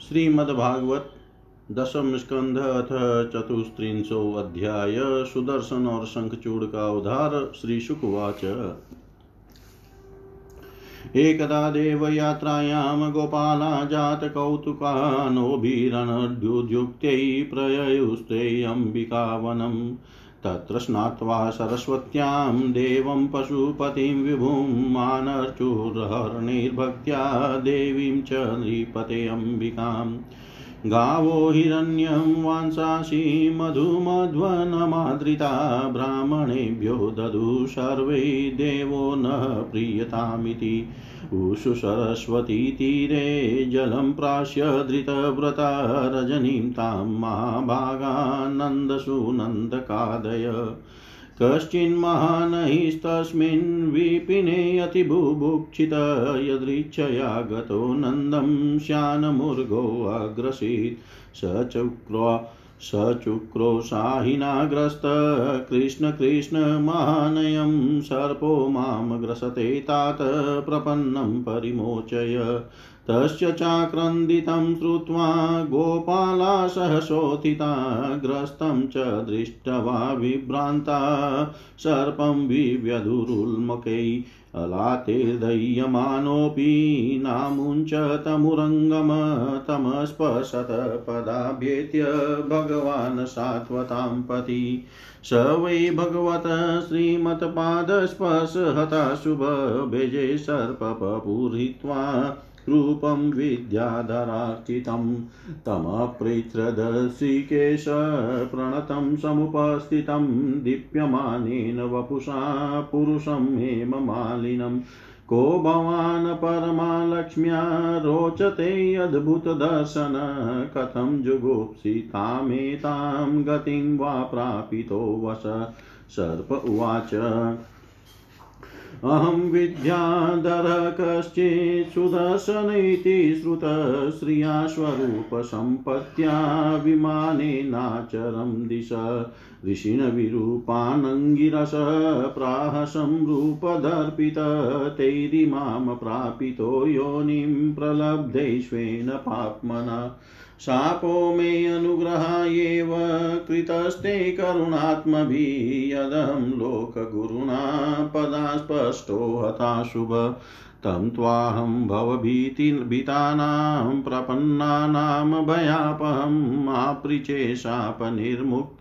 श्रीमद्भागवत, दशम स्कंध अथ चतुस्त्रिंशो अध्याय, सुदर्शन और शंखचूड़ का उद्धार श्री शुकवाच। एकदा देवयात्रायां गोपाला जातकौतुकानोभिरनद्युद्युक्त्यै प्रययुस्ते अम्बिकावनम्। तत्र स्नात्वा सरस्वत्यां देवं पशुपतिं विभुं मानर्चुर्हरणैर्भक्त्या देवीं च नृपते अम्बिकाम्। गावो हिरण्यं वांसांसि मधुमध्वनमादृता ब्राह्मणेभ्यो ददु सर्वै देवो न प्रीयतामिति। ऊषु सरस्वतीतीरे जलं प्राश्य धृतव्रता रजनीं तां महाभागानन्दसुनन्दकादय। कश्चिन्महानैस्तस्मिन् विपिने अतिबुभुक्षित यदृच्छया गतो नन्दं श्यानमुर्गोऽग्रसीत् स चक्र सचुक्रोशाहिनाग्रस्त कृष्ण कृष्ण महानयं सर्पो माँ ग्रसते तात प्रपन्नं परिमोचय। तस्य चाक्रन्दितं श्रुत्वा गोपाला सहसोथिता ग्रस्तं च दृष्ट्वा विभ्रान्ता। सर्पं विव्यधुरुल्मकै अलातेर्दह्यमानोऽपि नामुञ्चतमुरङ्गम तमस्पशत पदाभ्येत्य भगवान् सात्वतां पति। स वै भगवत श्रीमत्पादस्पर्श हता शुभभेजे सर्पपूरयित्वा रूपं विद्याधरार्चितं तमपृच्छ्रदर्शिकेश प्रणतं समुपस्थितं दीप्यमानेन वपुषा पुरुषं हेममालिनं। को भवान् परमालक्ष्म्या रोचते अद्भुतदर्शन कथं जुगुप्सितामेतां गतिं वा प्रापितो वश? सर्प उवाच। अहं विद्याधरः कश्चित् सुदर्शनैति श्रुतश्रिया स्वरूपसम्पत्त्या विमानेनाचरं दिश। ऋषिणविरूपानङ्गिरस प्राहसं रूपदर्पित तैरिमां प्रापितो योनिं प्रलब्धैष्वेन पाप्मना। शापो मे अनुग्रहायेव कृतस्ते करुणात्मभिः, यदहं लोकगुरुणा पदास्पष्टो हताशुभ तं त्वाहं भवभीतिभीतानां प्रपन्नानां भयापहम् आपृचे शापनिर्मुक्त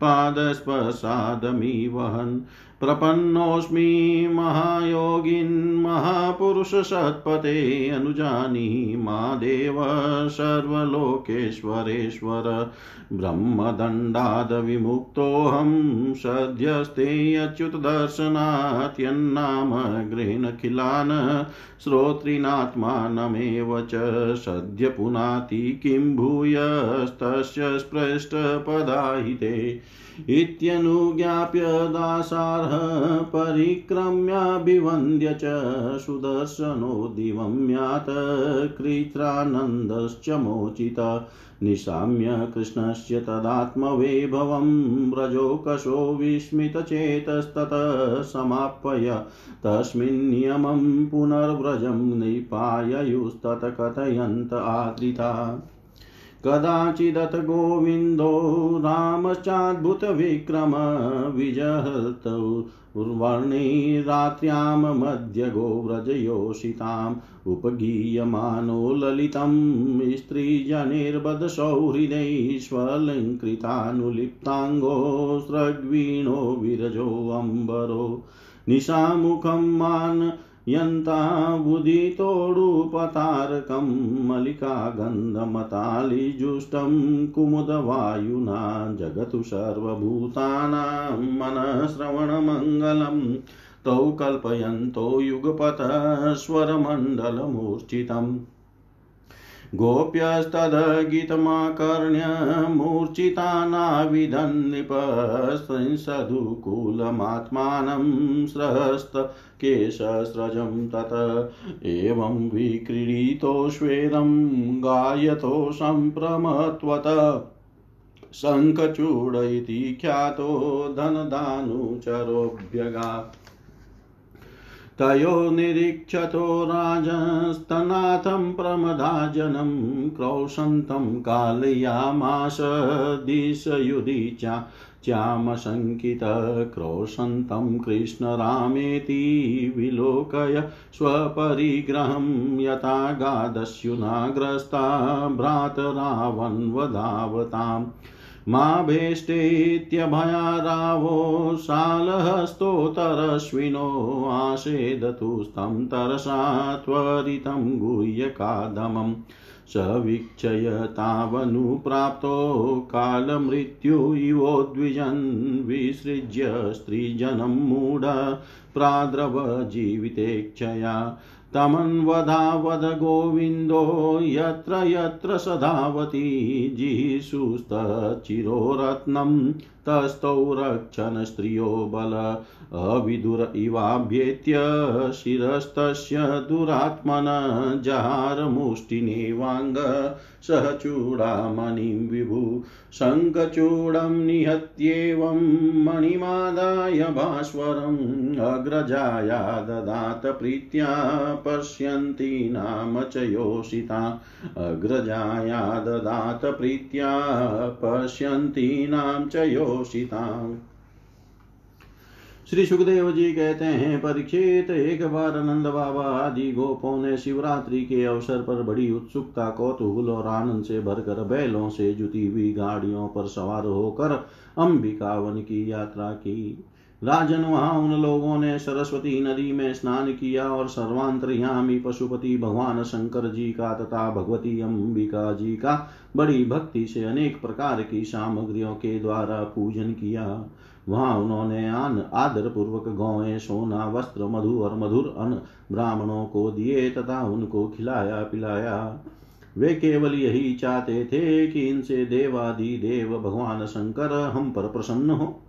पादस्पसादमिवहन् प्रपन्नोऽस्मि महायोगिन् महापुरुषसत्पते अनुजानी मा देव सर्वलोकेश्वरेश्वर। ब्रह्मदण्डादविमुक्तोऽहं सद्यस्ते अच्युतदर्शनात्यन्नाम गृह्णखिलान् श्रोतॄनात्मानमेव च सद्य पुनाति किं भूयस्तस्य स्पृष्टपदाहिते। इत्यनुज्ञाप्य दासार्ह परिक्रम्याभिवन्द्य च सुदर्शनो दिवं यात कृत्रानन्दश्च मोचित निशाम्य कृष्णस्य तदात्मवैभवं व्रजोकशो विस्मितचेतस्ततः समापय तस्मिन्नियमं पुनर्व्रजं निपाययुस्तत कथयन्त आदृता। कदाचिदथ गोविन्दो रामश्चाद्भुतविक्रम विजहतौ। उर्वर्णिरात्र्यां मध्यगो व्रजयोषिताम् उपगीयमानो ललितं स्त्रीजनिर्बधसौहृदैश्वलङ्कृतानुलिप्ताङ्गो स्रग्वीणो विरजोऽम्बरो निशामुखं मान् यन्तावुदितोडुपतारकं मलिकागन्धमतालिजुष्टं कुमुदवायुना जगतु सर्वभूतानां मनःश्रवणमङ्गलम् तौ कल्पयन्तो युगपतस्वरमण्डलमूर्छितम् गोप्यस्तदगीतमाकर्ण्य मूर्छितानाविदन्नृपसंसदुकूलमात्मानं स्रहस्तकेशस्रजं तत। एवं विक्रीडितोष्वेदं गायतो सम्प्रमत्वत शङ्खचूड ख्यातो धनदानुचरोऽभ्यगा। तयो निरीक्षतो राजस्तनाथं प्रमदाजनं क्रौशन्तं कालयामास दिशयुधि चा च्यामशङ्कितक्रोशन्तं कृष्णरामेति विलोकय स्वपरिग्रहं यथा गादस्युनाग्रस्ता भ्रातरावन्वधावताम् मा भेष्टेत्यभया रावो शालहस्तोतरश्विनो आसेदतुस्तं तरसा त्वरितं गुह्यकादमम् स वीक्षय तावनुप्राप्तो कालमृत्यु इवोद्विजन् विसृज्य स्त्रीजनं मूढ प्राद्रवजीवितेक्षया तमन्वधावद गोविन्दो यत्र यत्र सधावती जिषुस्तचिरो रत्नं तस्थौ रक्षन् स्त्रियो बल। अविदुर इवाभ्येत्य शिरस्तस्य दुरात्मन जहारमुष्टिनेवाङ्ग। सह चूडामणिं विभु। शङ्खचूडं निहत्येवं मणिमादाय भास्वरम् अग्रजाया ददात प्रीत्या पश्यन्ति नाम च योषिता। अग्रजाया ददात प्रीत्या पश्यन्ति नाम च योषिता श्री सुखदेव जी कहते हैं, परीक्षित, एक बार नंद बाबा आदि गोपों ने शिवरात्रि के अवसर पर बड़ी उत्सुकता, कौतूहल और आनंद से भरकर बैलों से जुती हुई गाड़ियों पर सवार होकर अंबिकावन की यात्रा की। राजन, वहाँ उन लोगों ने सरस्वती नदी में स्नान किया और सर्वांतरयामी पशुपति भगवान शंकर जी का तथा भगवती अंबिका जी का बड़ी भक्ति से अनेक प्रकार की सामग्रियों के द्वारा पूजन किया। वहाँ उन्होंने आन आदर पूर्वक गौएँ, सोना, वस्त्र, मधु और मधुर अन्न ब्राह्मणों को दिए तथा उनको खिलाया पिलाया। वे केवल यही चाहते थे कि इनसे देवादि देव भगवान शंकर हम पर प्रसन्न हो।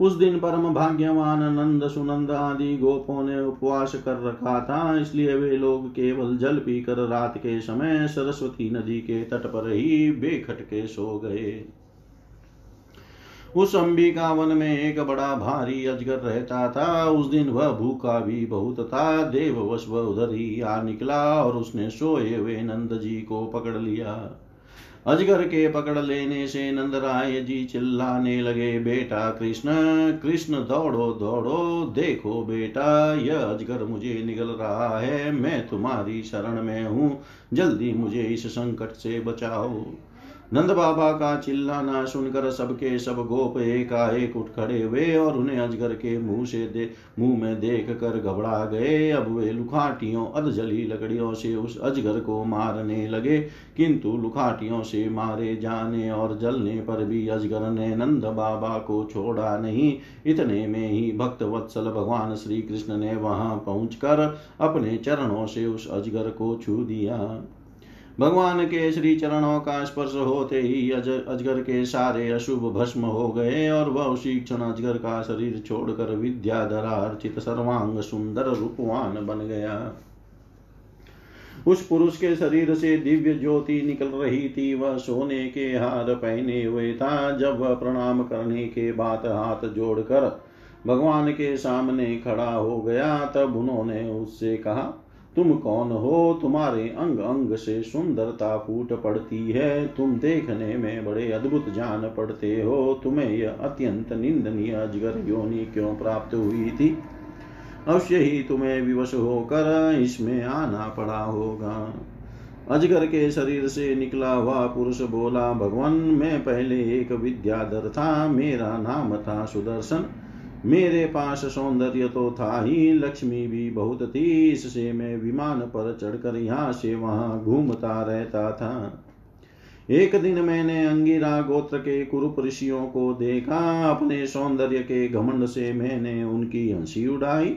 उस दिन परम भाग्यवान नंद सुनंद आदि गोपों ने उपवास कर रखा था, इसलिए वे लोग केवल जल पीकर रात के समय सरस्वती नदी के तट पर ही बेखटके सो गए। उस अंबिका वन में एक बड़ा भारी अजगर रहता था, उस दिन वह भूखा भी बहुत था, देववश वह उधर ही आ निकला और उसने सोए हुए नंद जी को पकड़ लिया। अजगर के पकड़ लेने से नंद राय जी चिल्लाने लगे, बेटा कृष्ण कृष्ण दौड़ो दौड़ो, देखो बेटा, यह अजगर मुझे निगल रहा है, मैं तुम्हारी शरण में हूँ, जल्दी मुझे इस संकट से बचाओ। नंद बाबा का चिल्लाना सुनकर सबके सब गोप एकाएक उठ खड़े हुए और उन्हें अजगर के मुँह से दे, मुँह में देख कर घबरा गए। अब वे लुखाटियों, अधजली लकड़ियों से उस अजगर को मारने लगे। किंतु लुखाटियों से मारे जाने और जलने पर भी अजगर ने नंद बाबा को छोड़ा नहीं। इतने में ही भक्त वत्सल भगवान श्री कृष्ण ने वहाँ पहुंचकर अपने चरणों से उस अजगर को छू दिया। भगवान के श्री चरणों का स्पर्श होते ही अज, अजगर के सारे अशुभ भस्म हो गए और वह उसी क्षण अजगर का शरीर छोड़कर विद्याधरा अर्चित सर्वांग सुंदर रूपवान बन गया। उस पुरुष के शरीर से दिव्य ज्योति निकल रही थी। वह सोने के हार पहने हुए था। जब वह प्रणाम करने के बाद हाथ जोड़कर भगवान के सामने खड़ा हो गया तब उन्होंने उससे कहा तुम कौन हो? तुम्हारे अंग अंग से सुंदरता फूट पड़ती है। तुम देखने में बड़े अद्भुत जान पड़ते हो। तुम्हें यह अत्यंत निंदनीय अजगर योनि क्यों प्राप्त हुई थी? अवश्य ही तुम्हें विवश होकर इसमें आना पड़ा होगा। अजगर के शरीर से निकला हुआ पुरुष बोला, भगवान, मैं पहले एक विद्याधर था। मेरा नाम था सुदर्शन। मेरे पास सौंदर्य तो था ही, लक्ष्मी भी बहुत थी, इससे मैं विमान पर चढ़कर यहाँ से वहाँ घूमता रहता था। एक दिन मैंने अंगिरा गोत्र के कुरुप ऋषियों को देखा, अपने सौंदर्य के घमंड से मैंने उनकी हँसी उड़ाई।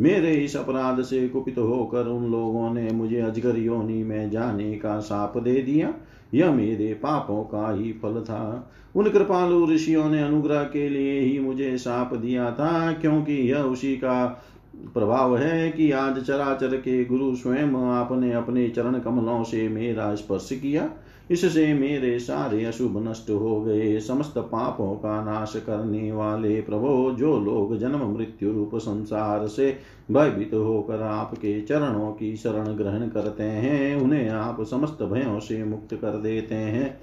मेरे इस अपराध से कुपित होकर उन लोगों ने मुझे अजगर योनि में जाने का साप दे दिया। यह मेरे पापों का ही फल था। उन कृपालु ऋषियों ने अनुग्रह के लिए ही मुझे साप दिया था, क्योंकि यह उसी का प्रभाव है कि आज चराचर के गुरु स्वयं आपने अपने चरण कमलों से मेरा स्पर्श किया। इससे मेरे सारे अशुभ नष्ट हो गए। समस्त पापों का नाश करने वाले प्रभो, जो लोग जन्म मृत्यु रूप संसार से भयभीत होकर आपके चरणों की शरण ग्रहण करते हैं, उन्हें आप समस्त भयों से मुक्त कर देते हैं।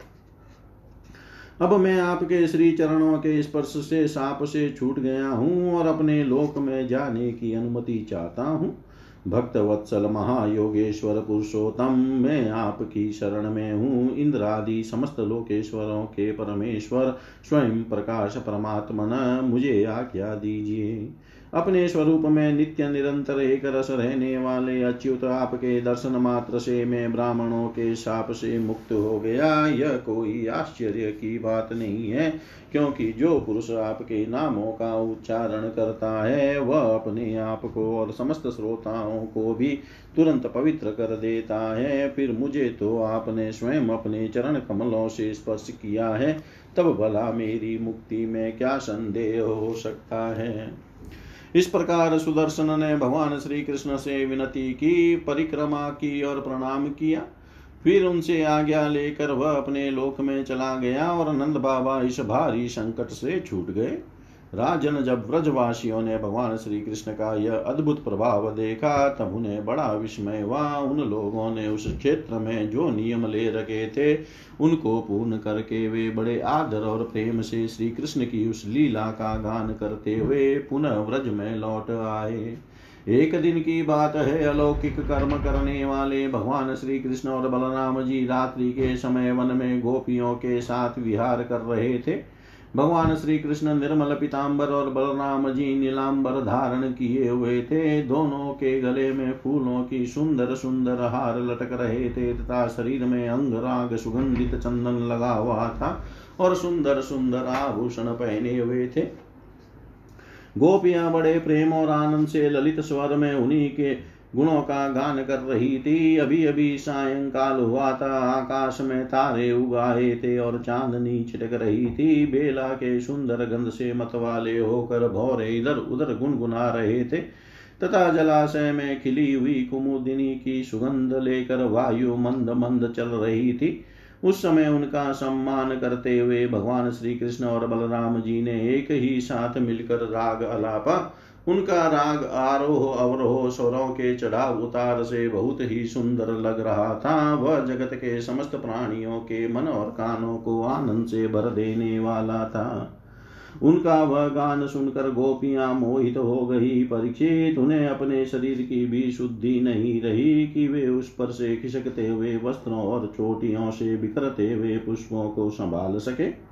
अब मैं आपके श्री चरणों के स्पर्श से, साप से छूट गया हूँ और अपने लोक में जाने की अनुमति चाहता हूँ। भक्त वत्सल महायोगेश्वर पुरुषोत्तम मैं आपकी शरण में हूँ। इंद्रादि समस्त लोकेश्वरों के परमेश्वर, स्वयं प्रकाश परमात्मन, मुझे आज्ञा दीजिए। अपने स्वरूप में नित्य निरंतर एक रस रहने वाले अच्युत आपके दर्शन मात्र से मैं ब्राह्मणों के शाप से मुक्त हो गया। यह कोई आश्चर्य की बात नहीं है, क्योंकि जो पुरुष आपके नामों का उच्चारण करता है, वह अपने आप को और समस्त श्रोताओं को भी तुरंत पवित्र कर देता है। फिर मुझे तो आपने स्वयं अपने चरण कमलों से स्पर्श किया है, तब भला मेरी मुक्ति में क्या संदेह हो सकता है? इस प्रकार सुदर्शन ने भगवान श्री कृष्ण से विनती की, परिक्रमा की और प्रणाम किया। फिर उनसे आज्ञा लेकर वह अपने लोक में चला गया और नंद बाबा इस भारी संकट से छूट गए। राजन जब व्रजवासियों ने भगवान श्री कृष्ण का यह अद्भुत प्रभाव देखा, तब उन्हें बड़ा विस्मय हुआ। उन लोगों ने उस क्षेत्र में जो नियम ले रखे थे, उनको पूर्ण करके वे बड़े आदर और प्रेम से श्री कृष्ण की उस लीला का गान करते हुए पुनः व्रज में लौट आए। एक दिन की बात है, अलौकिक कर्म करने वाले भगवान श्री कृष्ण और बलराम जी रात्रि के समय वन में गोपियों के साथ विहार कर रहे थे। भगवान श्री कृष्ण निर्मल पिताम्बर और बलराम जी नीलाम्बर धारण किए हुए थे। दोनों के गले में फूलों की सुंदर सुंदर हार लटक रहे थे तथा शरीर में अंग राग सुगंधित चंदन लगा हुआ था और सुंदर सुंदर आभूषण पहने हुए थे। गोपियाँ बड़े प्रेम और आनंद से ललित स्वर में उन्हीं के गुणों का गान कर रही थी। अभी अभी सायंकाल हुआ था। आकाश में तारे उगाए थे और चांदनी छिटक रही थी। बेला के सुंदर गंध से मतवाले होकर भौरे इधर उधर गुनगुना रहे थे। तथा जलाशय में खिली हुई कुमुदिनी की सुगंध लेकर वायु मंद मंद चल रही थी। उस समय उनका सम्मान करते हुए भगवान श्री कृष्ण और बलराम जी ने एक ही साथ मिलकर राग अलापा उनका राग आरोह अवरोह स्वरों के चढ़ाव उतार से बहुत ही सुंदर लग रहा था। वह जगत के समस्त प्राणियों के मन और कानों को आनंद से भर देने वाला था। उनका वह गान सुनकर गोपियाँ मोहित हो गई। परीक्षित उन्हें अपने शरीर की भी शुद्धि नहीं रही कि वे उस पर से खिसकते हुए वस्त्रों और चोटियों से बिखरते हुए पुष्पों को संभाल सके।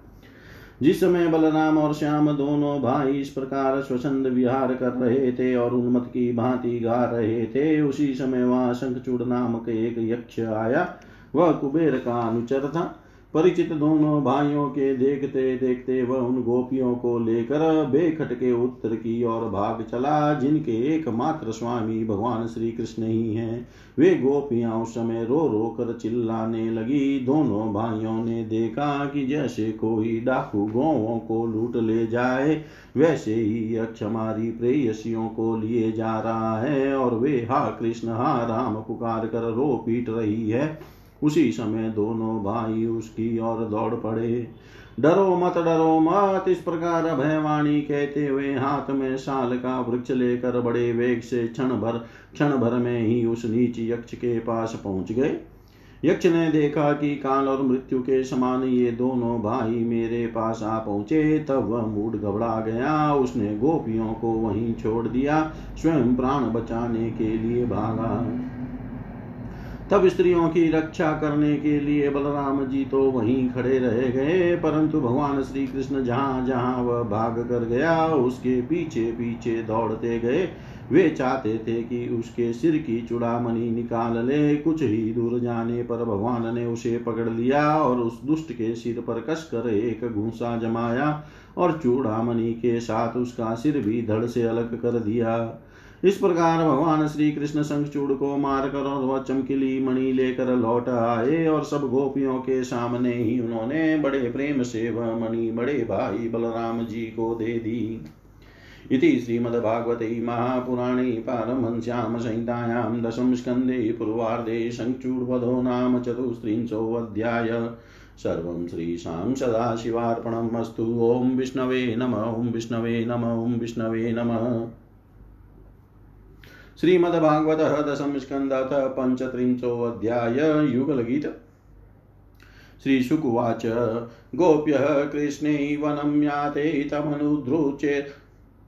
जिस समय बलराम और श्याम दोनों भाई इस प्रकार स्वसंद विहार कर रहे थे और उन्मत की भांति गा रहे थे, उसी समय वहाँ शंखचूड़ नामक एक यक्ष आया। वह कुबेर का अनुचर था। परिचित दोनों भाइयों के देखते देखते वह उन गोपियों को लेकर बेखट के उत्तर की ओर भाग चला, जिनके एकमात्र स्वामी भगवान श्री कृष्ण ही हैं। वे गोपियाँ उस समय रो रो कर चिल्लाने लगी। दोनों भाइयों ने देखा कि जैसे कोई डाकू गौों को लूट ले जाए, वैसे ही यक्ष हमारी प्रेयसियों को लिए जा रहा है और वे हा कृष्ण हा राम पुकार कर रो पीट रही है। उसी समय दोनों भाई उसकी ओर दौड़ पड़े। डरो मत डरो मत, इस प्रकार भयवाणी कहते हुए हाथ में साल का वृक्ष लेकर बड़े वेग से क्षण भर क्षण भर में ही उस नीच यक्ष के पास पहुँच गए। यक्ष ने देखा कि काल और मृत्यु के समान ये दोनों भाई मेरे पास आ पहुँचे। तब वह मूड घबरा गया। उसने गोपियों को वहीं छोड़ दिया, स्वयं प्राण बचाने के लिए भागा। तब स्त्रियों की रक्षा करने के लिए बलराम जी तो वहीं खड़े रह गए, परंतु भगवान श्री कृष्ण जहाँ जहाँ वह भाग कर गया, उसके पीछे पीछे दौड़ते गए। वे चाहते थे कि उसके सिर की चुड़ामणि निकाल ले, कुछ ही दूर जाने पर भगवान ने उसे पकड़ लिया और उस दुष्ट के सिर पर कसकर एक घूसा जमाया और चूड़ामणि के साथ उसका सिर भी धड़ से अलग कर दिया। इस प्रकार भगवान श्री कृष्ण शंखचूड़ को मारकर और वह चमकीली मणि लेकर लौट आए और सब गोपियों के सामने ही उन्होंने बड़े प्रेम से वह मणि, बड़े भाई बलराम जी को दे दी। इति श्रीमद्भागवते महापुराणे पारमहंस्यां संहितायां दशमस्कन्धे पूर्वार्धे सङ्चूर्वधो नाम चतुस्त्रिंशोऽध्याय। सर्वं श्रीशां सदाशिवार्पणम् अस्तु। ॐ विष्णवे नम, ॐ विष्णवे नम, ॐ विष्णवे नमः। श्रीमद्भागवतः दशमस्कन्धः पञ्चत्रिंशोऽध्याय युगलगीत। श्रीशुकुवाच, गोप्यः कृष्णे वनं याते तमनुद्रुचे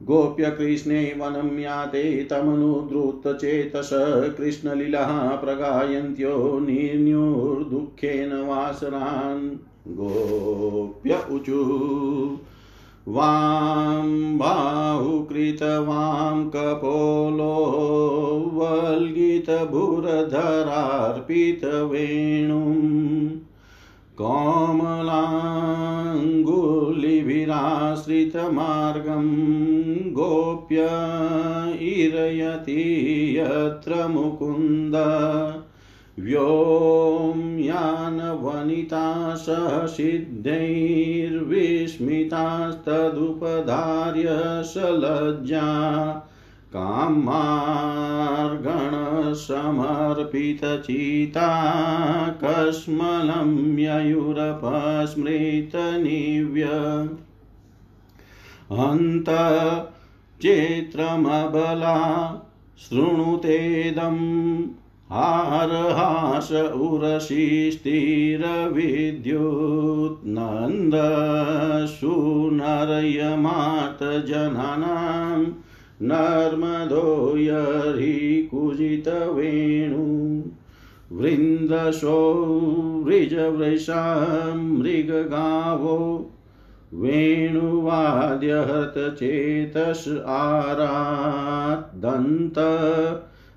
गोप्यकृष्णे वनं याते तमनुद्रुतचेतस, कृष्णलीलाः प्रगायन्त्यो निर्न्युर्दुःखेन वासरान्। गोप्य ऊचु वां बाहुकृतवां कपोलो वल्गितभुरधरार्पितवेणुम् कोमलाङ्गुलिभिराश्रितमार्गं गोप्य इरयति यत्र मुकुन्द। व्योम्यानवनिता सह सिद्धैर्विस्मितास्तदुपधार्य सलज्जा कामार्गणसमर्पितचिता कस्मलं ययुरपस्मृतनिव्य हन्त चेत्रमबला शृणुतेदम् हारहास उरशिस्तिरविद्युत्नन्दसुनरयमातजनानां नर्मदो यर्हिकुजितवेणु वृन्दशो वृजवृषा मृगगावो वेणुवाद्यहतचेतस आरादन्त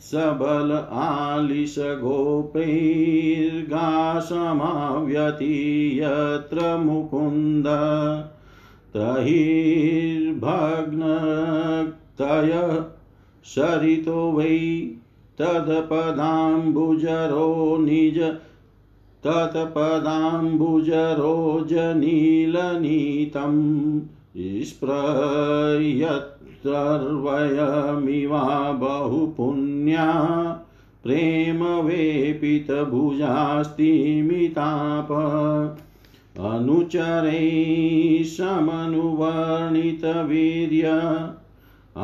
सबल आलिशगोपैर्गासमाव्यति यत्र मुकुन्द। तैर्भग्नतयः सरितो वै तत्पदाम्बुजरो निज तत्पदाम्बुजरोजनीलनीतं स्प्रयत्तर्वयमिवा बहुपुण्या प्रेम वेपितभुजास्तिमिताप अनुचरैः समनुवर्णितवीर्य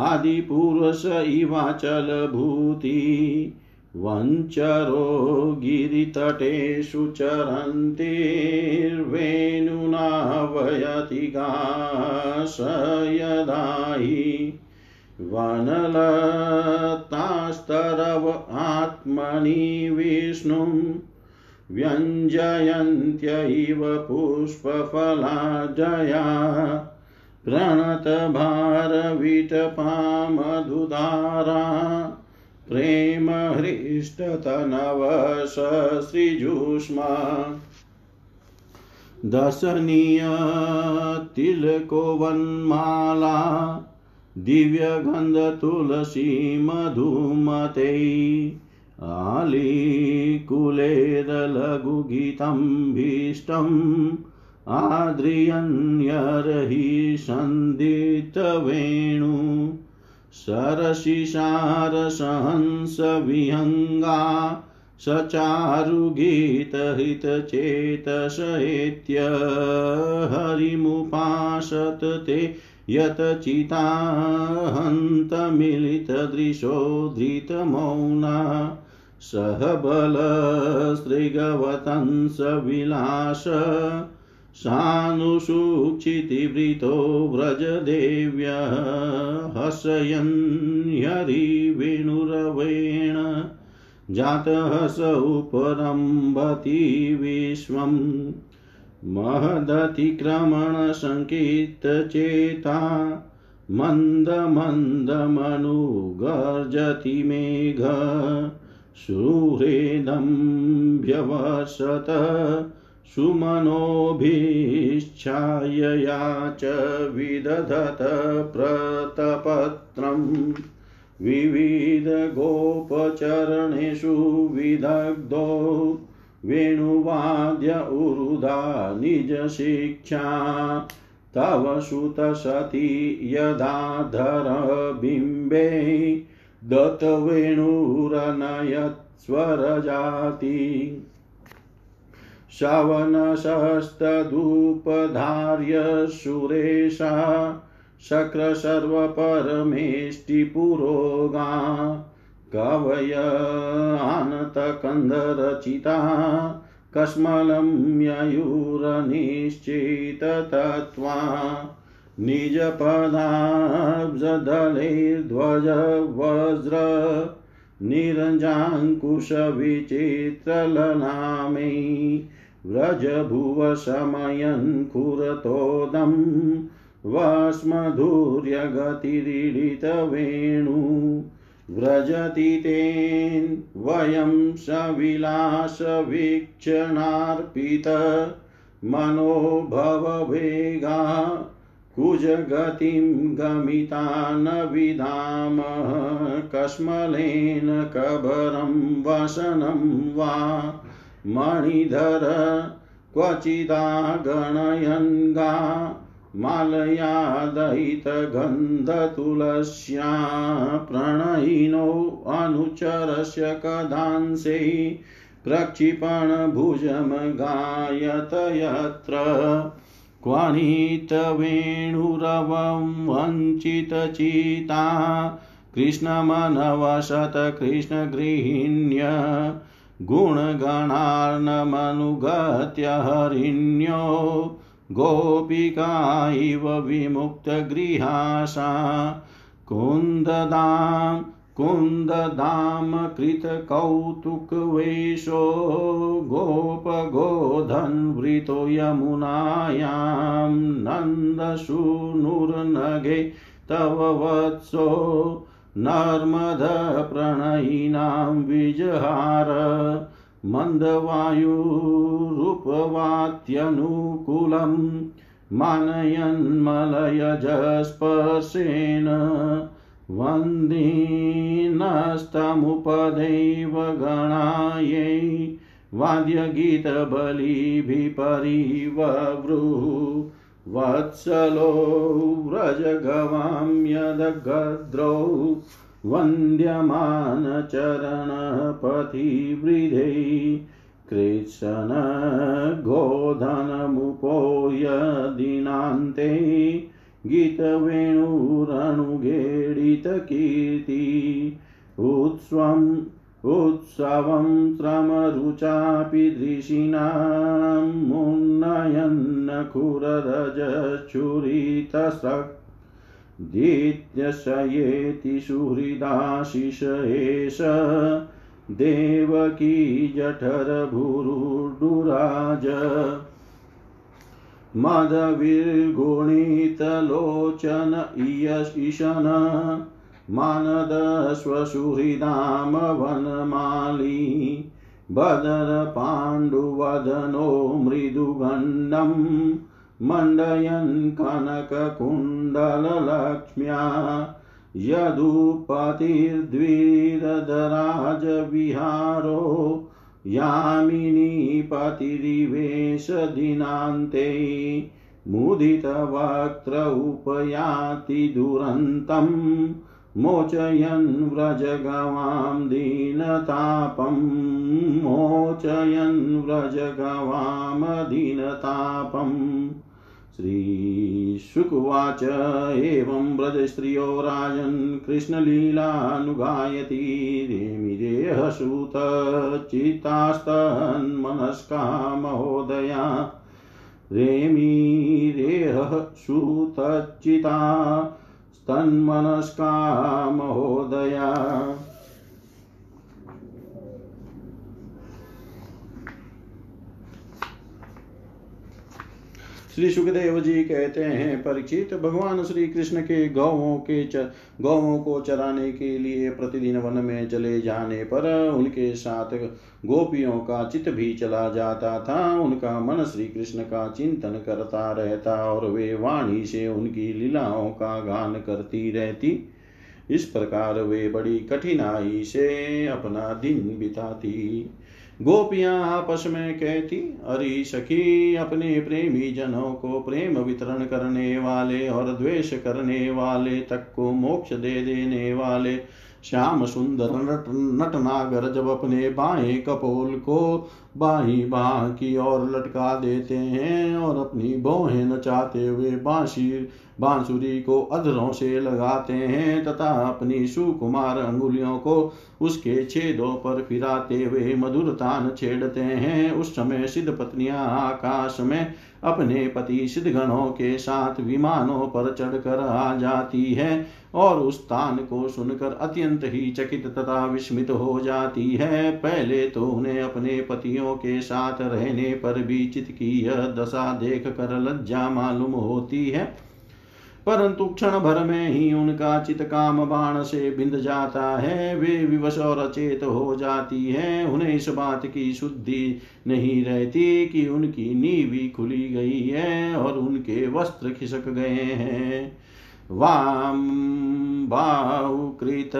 आदिपुरुष इवाचलभूति वञ्चरो गिरितटेषु चरन्तिर्वेणुना वयति घास यदा वनलतास्तरव आत्मनि विष्णुं व्यञ्जयन्त्यैव पुष्पफलाजया प्रणतभारविटपामधुधारा प्रेम हृष्टतनवश सृजुष्मा दशनीयतिलकोवन्माला दिव्यगन्धतुलसी मधुमते आलीकुलेरलघुगीतं भीष्टम् आद्रियन्यर्हि सन्दितवेणु सरसिसारसहंसविहङ्गा सचारुगीतहृतचेतसेत्य हरिमुपासत ते यतचिताहन्तमिलितदृशो धृतमौना सह बलस्त्रिगवतंसविलास सानुसूचितिवृतो व्रजदेव्यः हसयन् हरिवेणुरवेण जातः स उपरम्भति विश्वम् महदतिक्रमणसङ्कीर्तचेता मन्दमन्दमनुगर्जति मेघ सुहृदं व्यवसत सुमनोभिच्छायया च विदधत प्रतपत्रम्। विविधगोपचरणेषु विदग्धो वेणुवाद्य उरुदा निजशिक्षा तव सुत सुतसति यदा धरबिम्बे दत्तवेणुरनयत्स्वरजाति शवनशस्तदुपधार्य सुरेशा। शक्रसर्वपरमेष्टिपुरोगा कवय आनतकन्धरचिता कस्मलं ययुरनिश्चिततत्त्वा निजपदाब्जदलैर्ध्वजवज्र निरञ्जाङ्कुशविचित्रलनामै व्रजभुवशमयन् व्रजति तेन वयं सविलासवीक्षणार्पित मनोभववेगा कुजगतिं गमिता न विधामः कस्मलेन कबरं वसनं वा मणिधर क्वचिदागणयन्गा मालयादयितगन्धतुलस्या प्रणयिनो अनुचरस्य कदांसे प्रक्षिपणभुजं गायत यत्र क्वणितवेणुरवं वञ्चितचिता कृष्णमनवशत कृष्णगृहिण्य गुणगणार्णमनुगत्य हरिण्यो गोपिका इव विमुक्तगृहासा। कुन्ददां कुन्ददाम कृतकौतुकवेशो गोपगोधन्वृतो यमुनायां नन्दसूनुर्नगे तव वत्सो नर्मदप्रणयिनां विजहार। मन्दवायुरूपवात्यनुकूलं मानयन्मलयजस्पर्शेन वन्दीनस्तमुपदैव गणायै वाद्यगीतबलिभिपरिववृ वत्सलो व्रजगवां यदगद्रौ वन्द्यमानचरणपथिवृधै कृत्सन गोधनमुपोयदिनान्ते गीतवेणुरनुगेडितकीर्ति उत्स्वम् उत्सवं श्रमरुचापि दृशिनां मुन्नयन्न दित्यशयेति सुहृदाशिष एष देवकी जठरभुरुडुराज। मदविर्गुणितलोचन ईशन। मानदश्वसुहृदामवनमाली बदरपाण्डुवदनो मृदुगण्डं मण्डयन् कनककुण्डललक्ष्म्या यदुपतिर्द्विरदराजविहारो यामिनीपतिरिवेशदिनान्ते मुदितवक्त्र उपयाति दुरन्तं मोचयन् व्रजगवां दीनतापं मोचयन् व्रजगवामदीनतापम् श्रीशुकुवाच एवं व्रजस्त्रियो राजन् कृष्णलीलानुगायति रेमिरेहसुतचित्तास्तन्मनस्का महोदया रेमिरेह सुतचिता स्तन्मनस्का महोदया श्री सुखदेव जी कहते हैं, परीक्षित, भगवान श्री कृष्ण के गौों के गौों को चराने के लिए प्रतिदिन वन में चले जाने पर उनके साथ गोपियों का चित भी चला जाता था। उनका मन श्री कृष्ण का चिंतन करता रहता और वे वाणी से उनकी लीलाओं का गान करती रहती। इस प्रकार वे बड़ी कठिनाई से अपना दिन बिताती। गोपियाँ आपस में कहती, अरे सखी, अपने प्रेमी जनों को प्रेम वितरण करने वाले और द्वेष करने वाले तक को मोक्ष दे देने वाले श्याम सुंदर नट नटनागर जब अपने बाएँ कपोल को बाई बाह की ओर लटका देते हैं और अपनी बोहें नचाते हुए बांसी, बांसुरी को अधरों से लगाते हैं तथा अपनी सुकुमार अंगुलियों को उसके छेदों पर फिराते हुए मधुर तान छेड़ते हैं। उस समय सिद्ध पत्नियाँ आकाश में अपने पति सिद्ध गणों के साथ विमानों पर चढ़कर आ जाती है। और उस तान को सुनकर अत्यंत ही चकित तथा विस्मित हो जाती है। पहले तो उन्हें अपने पतियों के साथ रहने पर भी चित की यह दशा देख कर लज्जा मालूम होती है। परंतु क्षण भर में ही उनका चित काम बाण से बिंद जाता है। वे विवश और अचेत हो जाती है। उन्हें इस बात की शुद्धि नहीं रहती कि उनकी नीवी खुली गई है और उनके वस्त्र खिसक गए हैं। वाम बाहुकृत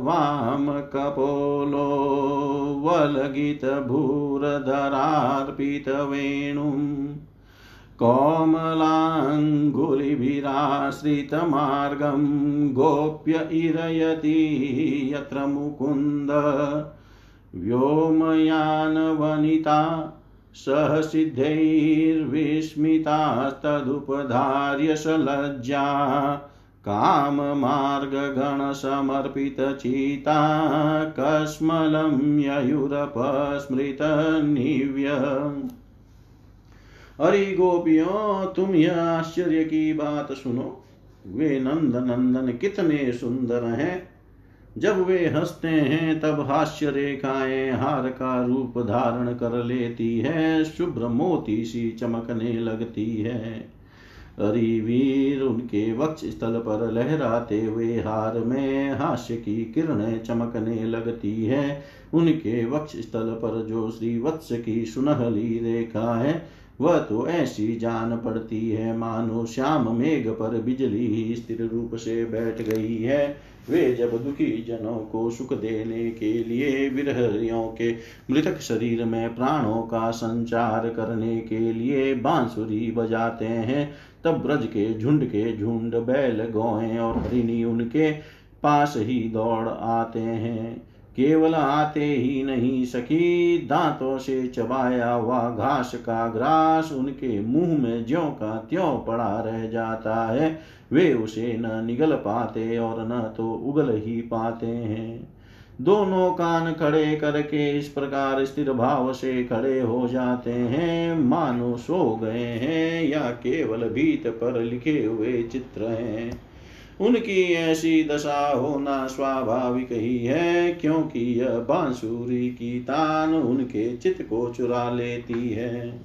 वाम कपोलो वलगित भूरधरार्पित वेणुम् कोमलाङ्गुलिभिराश्रितमार्गं गोप्य इरयति यत्र मुकुन्द। व्योमयानवनिता सह सिद्धैर्विस्मितास्तदुपधार्य सलज्जा काममार्गगणसमर्पितचिता कस्मलं ययुरपस्मृतनिव्य अरे गोपियों, तुम यह आश्चर्य की बात सुनो। वे नंद नंदन कितने सुंदर हैं। जब वे हँसते हैं, तब हास्य रेखाएँ हार का रूप धारण कर लेती है, शुभ्र मोती सी चमकने लगती है। वीर, उनके वक्ष स्थल पर लहराते हुए हार में हास्य की किरणें चमकने लगती है। उनके वक्ष स्थल पर जो श्री वत्स की सुनहली रेखा है, वह तो ऐसी जान पड़ती है, मानो श्याम मेघ पर बिजली स्थिर रूप से बैठ गई है। वे जब दुखी जनों को सुख देने के लिए विरहियों के मृतक शरीर में प्राणों का संचार करने के लिए बांसुरी बजाते हैं, तब ब्रज के झुंड के झुंड बैल गौएँ और हरिणी उनके पास ही दौड़ आते हैं। केवल आते ही नहीं सकी दांतों से चबाया हुआ घास का ग्रास उनके मुँह में ज्यो का त्यों पड़ा रह जाता है। वे उसे न निगल पाते और न तो उगल ही पाते हैं। दोनों कान खड़े करके इस प्रकार स्थिर भाव से खड़े हो जाते हैं। मानो सो गए हैं या केवल भीत पर लिखे हुए चित्र हैं। उनकी ऐसी दशा होना स्वाभाविक ही है, क्योंकि यह बांसुरी की तान उनके चित्त को चुरा लेती है।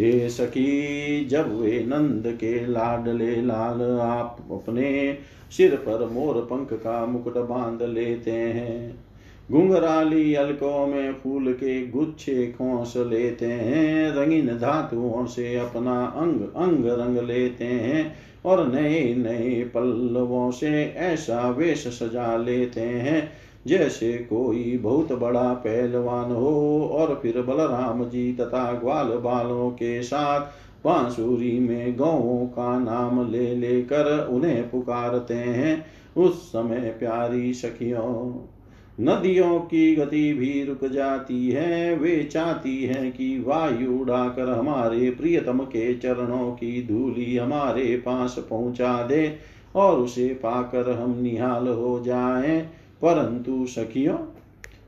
हे सखी जब वे नंद के लाडले लाल आप अपने सिर पर मोर पंख का मुकुट बाँध लेते हैं। घुंघराली अलकों में फूल के गुच्छे खोस लेते हैं। रंगीन धातुओं से अपना अंग अंग रंग लेते हैं और नए नए पल्लवों से ऐसा वेश सजा लेते हैं। जैसे कोई बहुत बड़ा पहलवान हो और फिर बलराम जी तथा ग्वाल बालों के साथ बांसुरी में गौ का नाम ले लेकर उन्हें पुकारते हैं। उस समय प्यारी सखियों, नदियों की गति भी रुक जाती है। वे चाहती हैं कि वायु उड़ाकर हमारे प्रियतम के चरणों की धूली हमारे पास पहुँचा दे और उसे पाकर हम निहाल हो जाएँ। परंतु सखियों,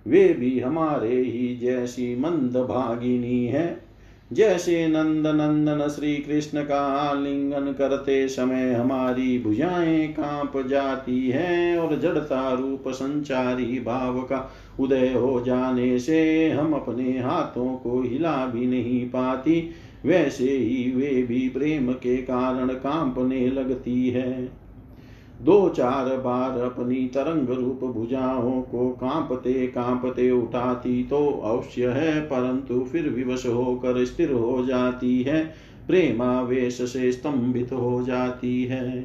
वे भी हमारे ही जैसी मंद भागिनी है। जैसे नंद नंदन श्री कृष्ण का आलिंगन करते समय हमारी भुजाएँ काँप जाती है और जड़ता रूप संचारी भाव का उदय हो जाने से हम अपने हाथों को हिला भी नहीं पाती, वैसे ही वे भी प्रेम के कारण कांपने लगती है। दो चार बार अपनी तरंग रूप भुजाओं को कांपते कांपते उठाती तो अवश्य है, परंतु फिर विवश होकर स्थिर हो जाती है, प्रेमावेश से स्तंभित हो जाती है।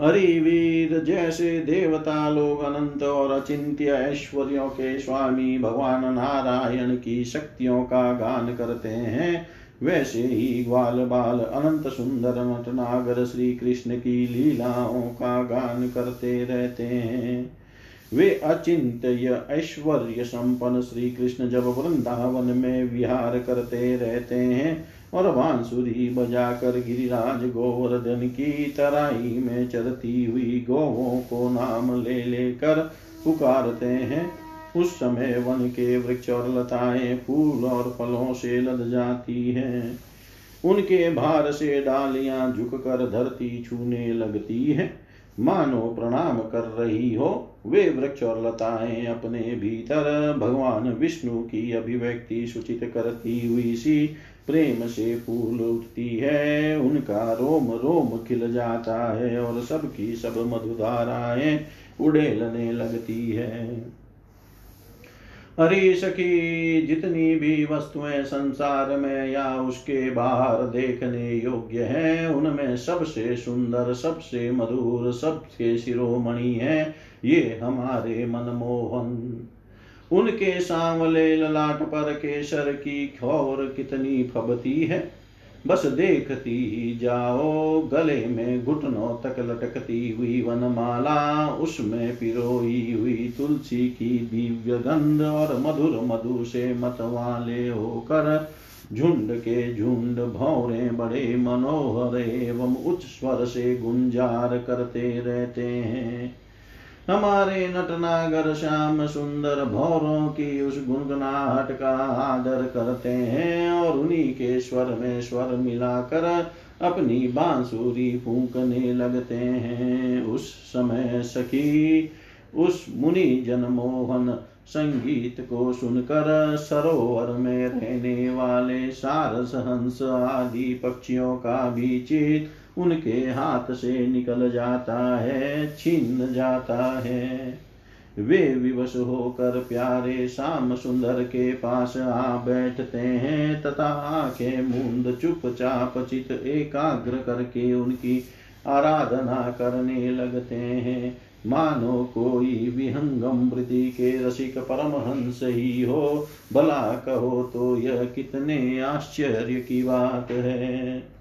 अरिवीर जैसे देवता लोग अनंत और अचिंत्य ऐश्वर्यों के स्वामी भगवान नारायण की शक्तियों का गान करते हैं वैसे ही ग्वाल बाल अनंत सुंदर नटनागर श्री कृष्ण की लीलाओं का गान करते रहते हैं। वे अचिंत्य ऐश्वर्य संपन्न श्री कृष्ण जब वृंदावन में विहार करते रहते हैं और बांसुरी बजाकर गिरिराज गोवर्धन की तराई में चरती हुई गौवों को नाम ले लेकर पुकारते हैं उस समय वन के वृक्ष और लताएँ फूल और फलों से लद जाती हैं। उनके भार से डालियाँ झुककर धरती छूने लगती है। मानो प्रणाम कर रही हो, वे वृक्ष और लताएँ अपने भीतर भगवान विष्णु की अभिव्यक्ति सूचित करती हुई सी प्रेम से फूल उठती है। उनका रोम रोम खिल जाता है और सबकी सब मधुधाराएँ उड़ेलने लगती है। अरे की जितनी भी वस्तुएँ संसार में या उसके बाहर देखने योग्य हैं, उनमें सबसे सुंदर, सबसे मधुर सबसे शिरोमणि है, ये हमारे मनमोहन। उनके सांवले ललाट पर केसर की खौर कितनी फबती है। बस देखती ही जाओ, गले में घुटनों तक लटकती हुई वनमाला, उसमें पिरोई हुई तुलसी की दिव्य गंध और मधुर मधु से मतवाले होकर झुंड के झुंड भौरे बड़े मनोहर एवं उच्च स्वर से गुंजार करते रहते हैं। हमारे नटनागर श्याम सुंदर भौरों की उस गुनगुनाहट का आदर करते हैं और उन्हीं के स्वर में स्वर मिलाकर अपनी बांसुरी फूकने लगते हैं। उस समय सखी, उस मुनि जनमोहन संगीत को सुनकर सरोवर में रहने वाले सारस हंस आदि पक्षियों का भी चित उनके हाथ से निकल जाता है छीन जाता है। वे विवश होकर प्यारे शाम सुंदर के पास आ बैठते हैं तथा आँखें मूंद चुपचाप चित एकाग्र करके उनकी आराधना करने लगते हैं। मानो कोई विहंगम वृद्धि के रसिक परमहंस ही हो, भला कहो तो यह कितने आश्चर्य की बात है।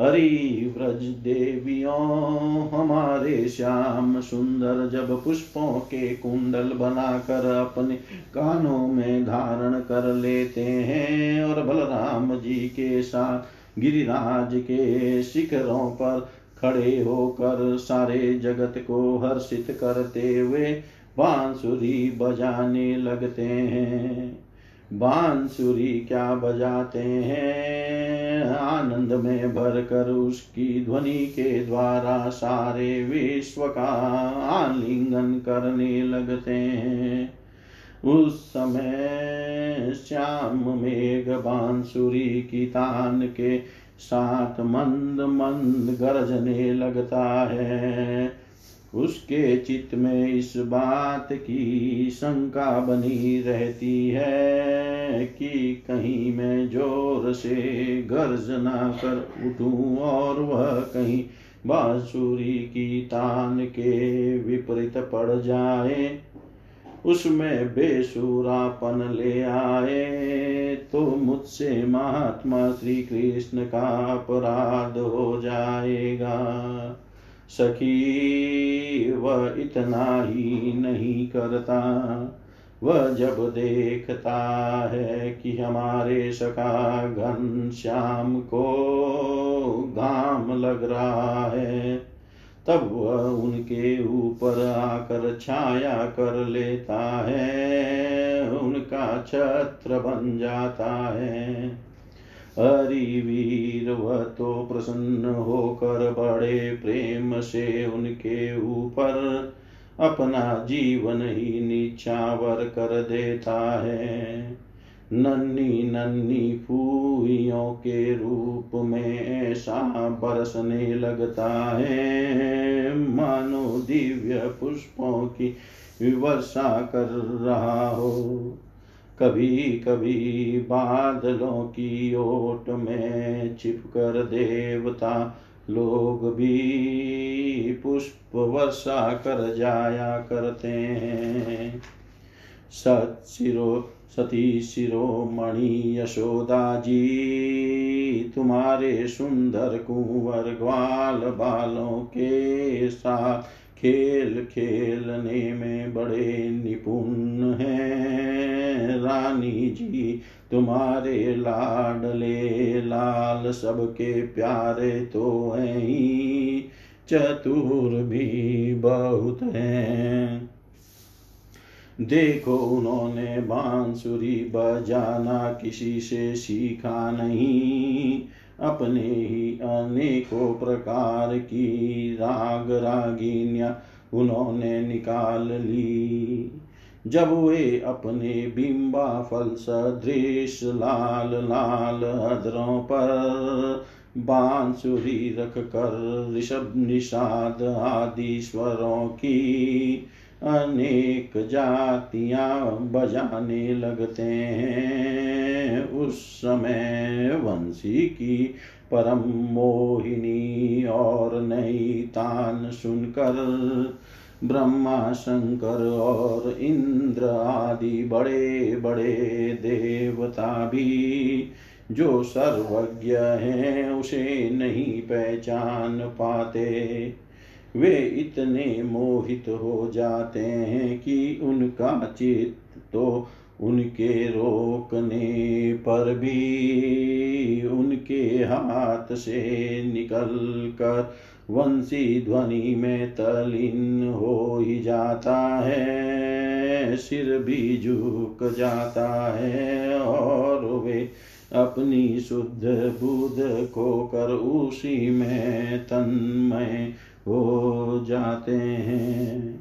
हरि व्रज देवियों, हमारे श्याम सुंदर, जब पुष्पों के कुंडल बनाकर अपने कानों में धारण कर लेते हैं और बलराम जी के साथ गिरिराज के शिखरों पर खड़े होकर सारे जगत को हर्षित करते हुए बांसुरी बजाने लगते हैं। बांसुरी क्या बजाते हैं? आनंद में भर कर उसकी ध्वनि के द्वारा सारे विश्व का आलिंगन करने लगते हैं। उस समय श्याम मेघ बांसुरी की तान के साथ मंद मंद गरजने लगता है। उसके चित्त में इस बात की शंका बनी रहती है कि कहीं मैं ज़ोर से गर्जना कर उठूं और वह कहीं बांसुरी की तान के विपरीत पड़ जाए, उसमें बेसुरापन ले आए तो मुझसे महात्मा श्री कृष्ण का अपराध हो जाएगा। सखी, वह इतना ही नहीं करता। वह जब देखता है कि हमारे सका घन श्याम को घाम लग रहा है, तब वह उनके ऊपर आकर छाया कर लेता है, उनका छत्र बन जाता है। हरिवीर वह तो प्रसन्न होकर बड़े प्रेम से उनके ऊपर अपना जीवन ही निछावर कर देता है। नन्नी नन्नी फूइयों के रूप में ऐसा बरसने लगता है। मानो दिव्य पुष्पों की वर्षा कर रहा हो। कभी कभी बादलों की ओट में छिपकर देवता लोग भी पुष्प वर्षा कर जाया करते हैं। सत शिरो सती शिरोमणि यशोदा जी, तुम्हारे सुंदर कुंवर ग्वाल बालों के साथ खेल खेलने में बड़े निपुण हैं। रानी जी, तुम्हारे लाडले लाल सबके प्यारे तो हैं। चतुर भी बहुत हैं। देखो उन्होंने बांसुरी बजाना किसी से सीखा नहीं। अपने ही अनेकों प्रकार की राग रागिनियाँ उन्होंने निकाल ली। जब वे अपने बिंबा फल सदृश लाल लाल अधरों पर बांसुरी रख कर ऋषभ निषाद आदि स्वरों की अनेक जातियाँ बजाने लगते हैं। उस समय वंशी की परम मोहिनी और नई तान सुनकर ब्रह्मा शंकर और इंद्र आदि बड़े बड़े देवता भी, जो सर्वज्ञ हैं, उसे नहीं पहचान पाते। वे इतने मोहित हो जाते हैं कि उनका चित्त तो उनके रोकने पर भी, उनके हाथ से निकल कर वंशी ध्वनि में तलीन हो ही जाता है, सिर भी झुक जाता है, और वे अपनी शुद्ध बुद्ध को कर उसी में तन्मय हो जाते हैं।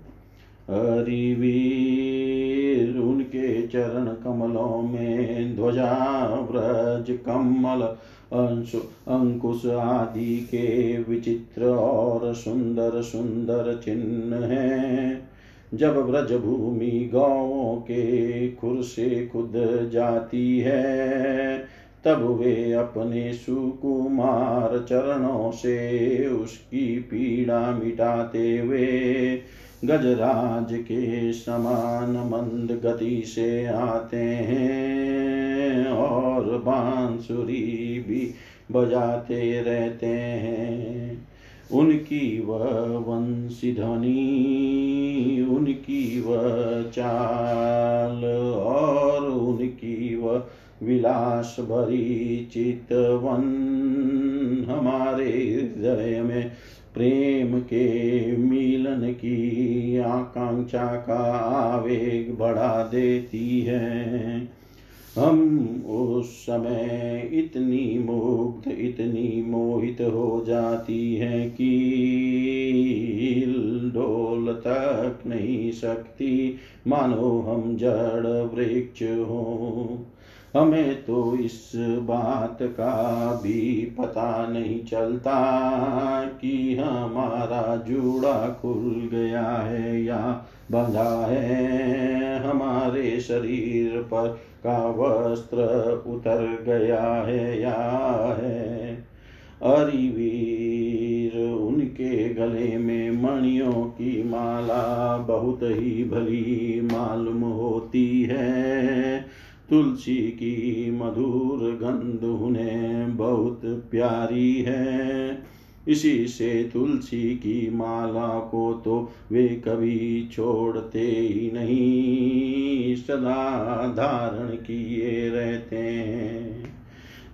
हरिवीर, उनके चरण कमलों में ध्वजा व्रज कमल, अंशु, अंकुश आदि के विचित्र और सुंदर सुंदर चिन्ह हैं। जब व्रज भूमि गाँवों के खुर से खुद जाती है तब वे अपने सुकुमार चरणों से उसकी पीड़ा मिटाते हुए गजराज के समान मंद गति से आते हैं और बांसुरी भी बजाते रहते हैं। उनकी वह वंशी ध्वनि, उनकी वह चाल और उनकी वह विलास भरी चितवन हमारे हृदय में प्रेम के मिलन की आकांक्षा का आवेग बढ़ा देती है। हम उस समय इतनी मुग्ध, इतनी मोहित हो जाती है कि डोल तक नहीं सकती। मानो हम जड़ वृक्ष हो। हमें तो इस बात का भी पता नहीं चलता कि हमारा जूड़ा खुल गया है या बंधा है। हमारे शरीर पर का वस्त्र उतर गया है या है। अरिवीर उनके गले में मणियों की माला बहुत ही भली मालूम होती है। तुलसी की मधुर गंध उन्हें बहुत प्यारी है। इसी से तुलसी की माला को तो वे कभी छोड़ते ही नहीं, सदा धारण किए रहते हैं।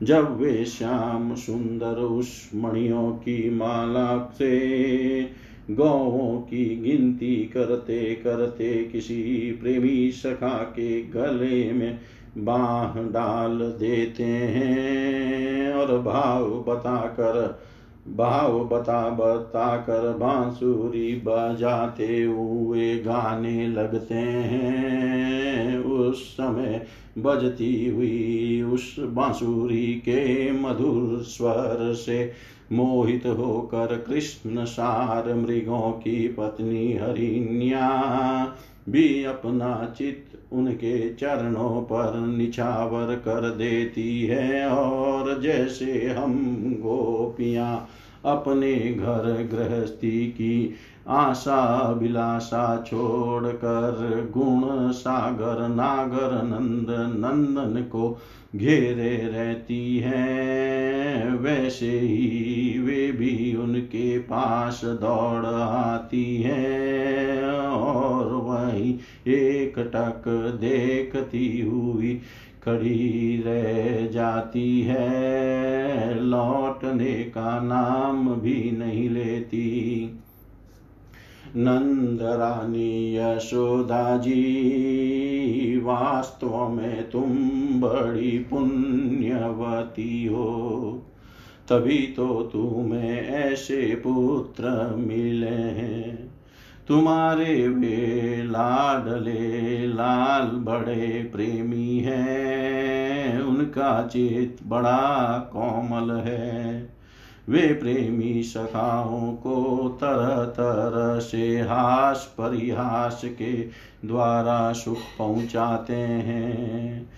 जब वे श्याम सुंदर उस मणियों की माला से गौों की गिनती करते करते किसी प्रेमी सखा के गले में बाह डाल देते हैं और भाव बताकर, भाव बता बता कर बांसुरी बजाते हुए गाने लगते हैं। उस समय बजती हुई उस बांसुरी के मधुर स्वर से मोहित होकर कृष्ण सार मृगों की पत्नी हरिण्या भी अपना चित्त उनके चरणों पर निछावर कर देती है। और जैसे हम गोपियाँ अपने घर गृहस्थी की आशा विलासा छोड़कर गुण सागर, नागर, नंद, नंदन को घेरे रहती हैं, वैसे ही वे भी उनके पास दौड़ आती हैं। और वही एक टक देखती हुई खड़ी रह जाती है। लौटने का नाम भी नहीं लेती। नंद रानी यशोदा जी, वास्तव में तुम बड़ी पुण्यवती हो। तभी तो तुम्हें ऐसे पुत्र मिले हैं। तुम्हारे वे लाडले लाल बड़े प्रेमी हैं। उनका चित बड़ा कोमल है। वे प्रेमी सखाओं को तरह तरह से हास परिहास के द्वारा सुख पहुंचाते हैं।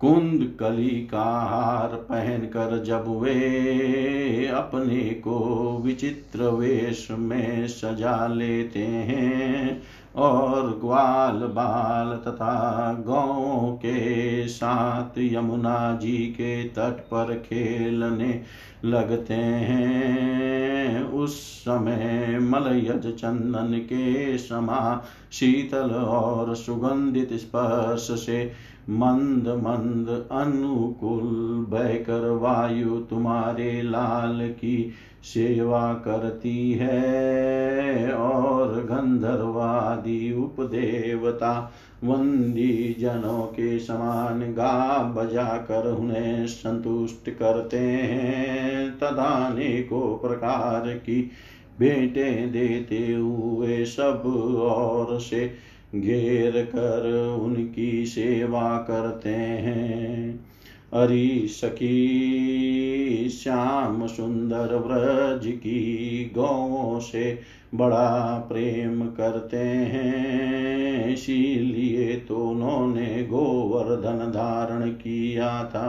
कुंद कली का हार पहन कर जब वे अपने को विचित्र वेश में सजा लेते हैं और ग्वाल बाल तथा गौ के साथ यमुना जी के तट पर खेलने लगते हैं, उस समय मलयज चंदन के समा शीतल और सुगंधित स्पर्श से मंद मंद अनुकूल बहकर वायु तुम्हारे लाल की सेवा करती है। और गंधर्वादि उपदेवता वंदी जनों के समान गा बजा कर उन्हें संतुष्ट करते हैं। तदाने को प्रकार की बेटे देते हुए सब और से घेर कर उनकी सेवा करते हैं। हरि सखी, श्याम सुंदर व्रज की गौ से बड़ा प्रेम करते हैं। इसीलिए तो उन्होंने गोवर्धन धारण किया था।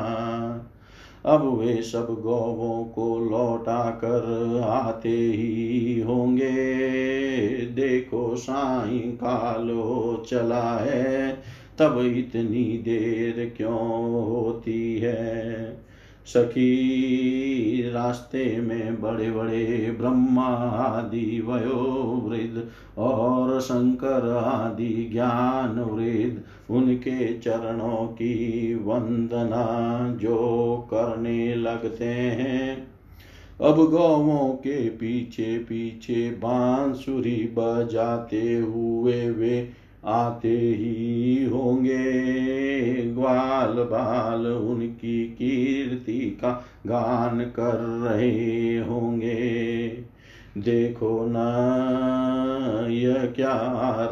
अब वे सब गौवों को लौटा कर आते ही होंगे। देखो साई कालो चला है, तब इतनी देर क्यों होती है? सखी, रास्ते में बड़े बड़े ब्रह्मा आदि वयोवृद्ध और शंकर आदि ज्ञान वृद्ध उनके चरणों की वंदना जो करने लगते हैं। अब गौवों के पीछे पीछे बांसुरी बजाते हुए वे आते ही होंगे ग्वाल बाल उनकी कीर्ति का गान कर रहे होंगे। देखो न यह क्या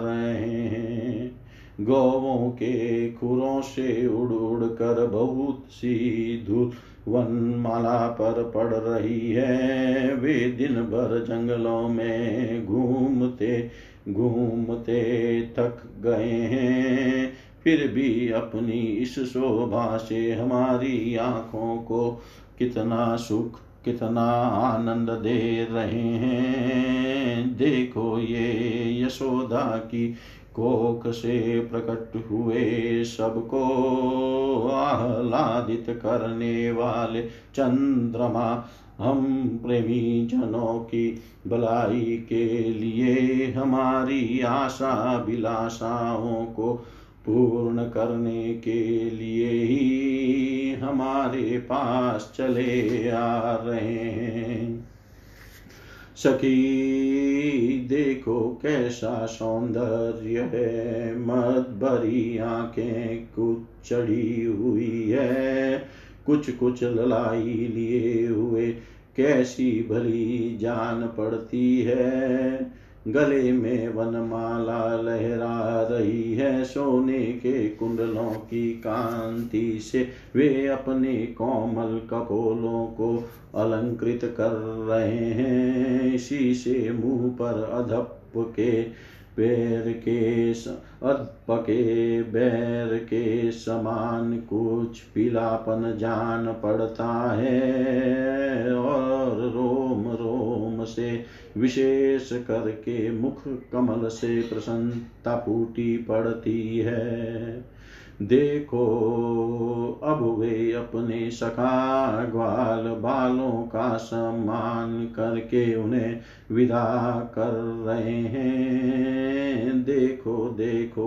रहे हैं। गौवों के खुरों से उड़ उड़ कर बहुत सी धूल वनमाला पर पड़ रही है। वे दिन भर जंगलों में घूमते घूमते थक गए हैं। फिर भी अपनी इस शोभा से हमारी आँखों को कितना सुख, कितना आनंद दे रहे हैं। देखो ये यशोदा की कोख से प्रकट हुए सबको आह्लादित करने वाले चंद्रमा हम प्रेमी जनों की भलाई के लिए हमारी आशा विलासाओं को पूर्ण करने के लिए ही हमारे पास चले आ रहे हैं। सखी, देखो कैसा सौंदर्य है। मत भरी आँखें कुछ चढ़ी हुई है। कुछ कुछ ललाई लिए हुए, कैसी भली जान पड़ती है। गले में वनमाला लहरा रही है, सोने के कुंडलों की कांति से वे अपने कोमल कपोलों को अलंकृत कर रहे हैं। इसी से मुँह पर अधप के पैर के अधपके बैर के समान कुछ पीलापन जान पड़ता है। और रोम रोम से विशेष करके मुख कमल से प्रसन्नता फूटी पड़ती है। देखो, अब वे अपने सखा ग्वाल बालों का सम्मान करके उन्हें विदा कर रहे हैं। देखो देखो,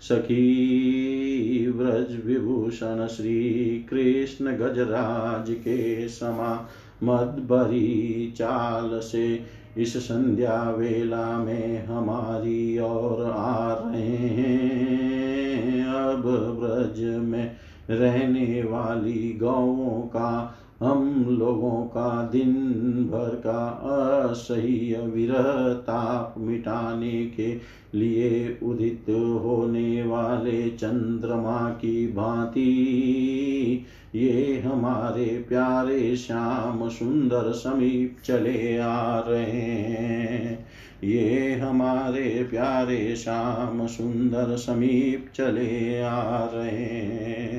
सखी व्रज विभूषण श्री कृष्ण गजराज के समा मदबरी चाल से इस संध्या वेला में हमारी ओर आ रहे हैं। अब ब्रज में रहने वाली गौों का, हम लोगों का दिन भर का असह्य विरह ताप मिटाने के लिए उदित होने वाले चंद्रमा की भांति, ये हमारे प्यारे श्याम सुंदर समीप चले आ रहे हैं। ये हमारे प्यारे श्याम सुंदर समीप चले आ रहे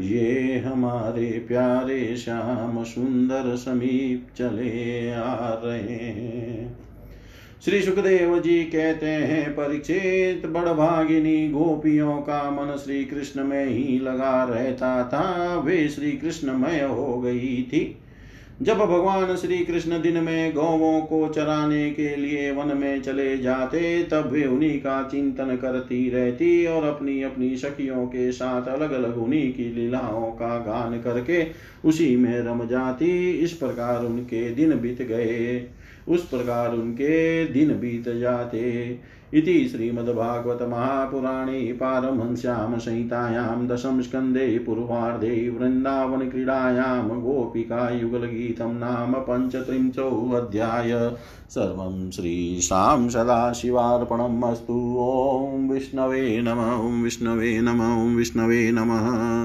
ये हमारे प्यारे श्याम सुंदर समीप चले आ रहे श्री सुखदेव जी कहते हैं परीक्षित बड़भागिनी गोपियों का मन श्री कृष्ण में ही लगा रहता था। वे श्री कृष्णमय हो गई थी। जब भगवान श्री कृष्ण दिन में गौवों को चराने के लिए वन में चले जाते, तब वे उन्हीं का चिंतन करती रहती और अपनी अपनी सखियों के साथ अलग अलग उन्हीं की लीलाओं का गान करके उसी में रम जाती। इस प्रकार उनके दिन बीत गए। उस प्रकार उनके दिन बीत जाते। इति श्रीमद्भागवत महापुराणे पारमहंस्यां संहितायां दशम स्कन्धे पूर्वार्धे वृन्दावनक्रीडायां गोपिकायुगलगीतं नाम पञ्चत्रिंशोऽध्याय। सर्वं श्रीशां सदाशिवार्पणम् अस्तु। ॐ विष्णवे नम। ॐ विष्णवे नम। ॐ विष्णवे नमः।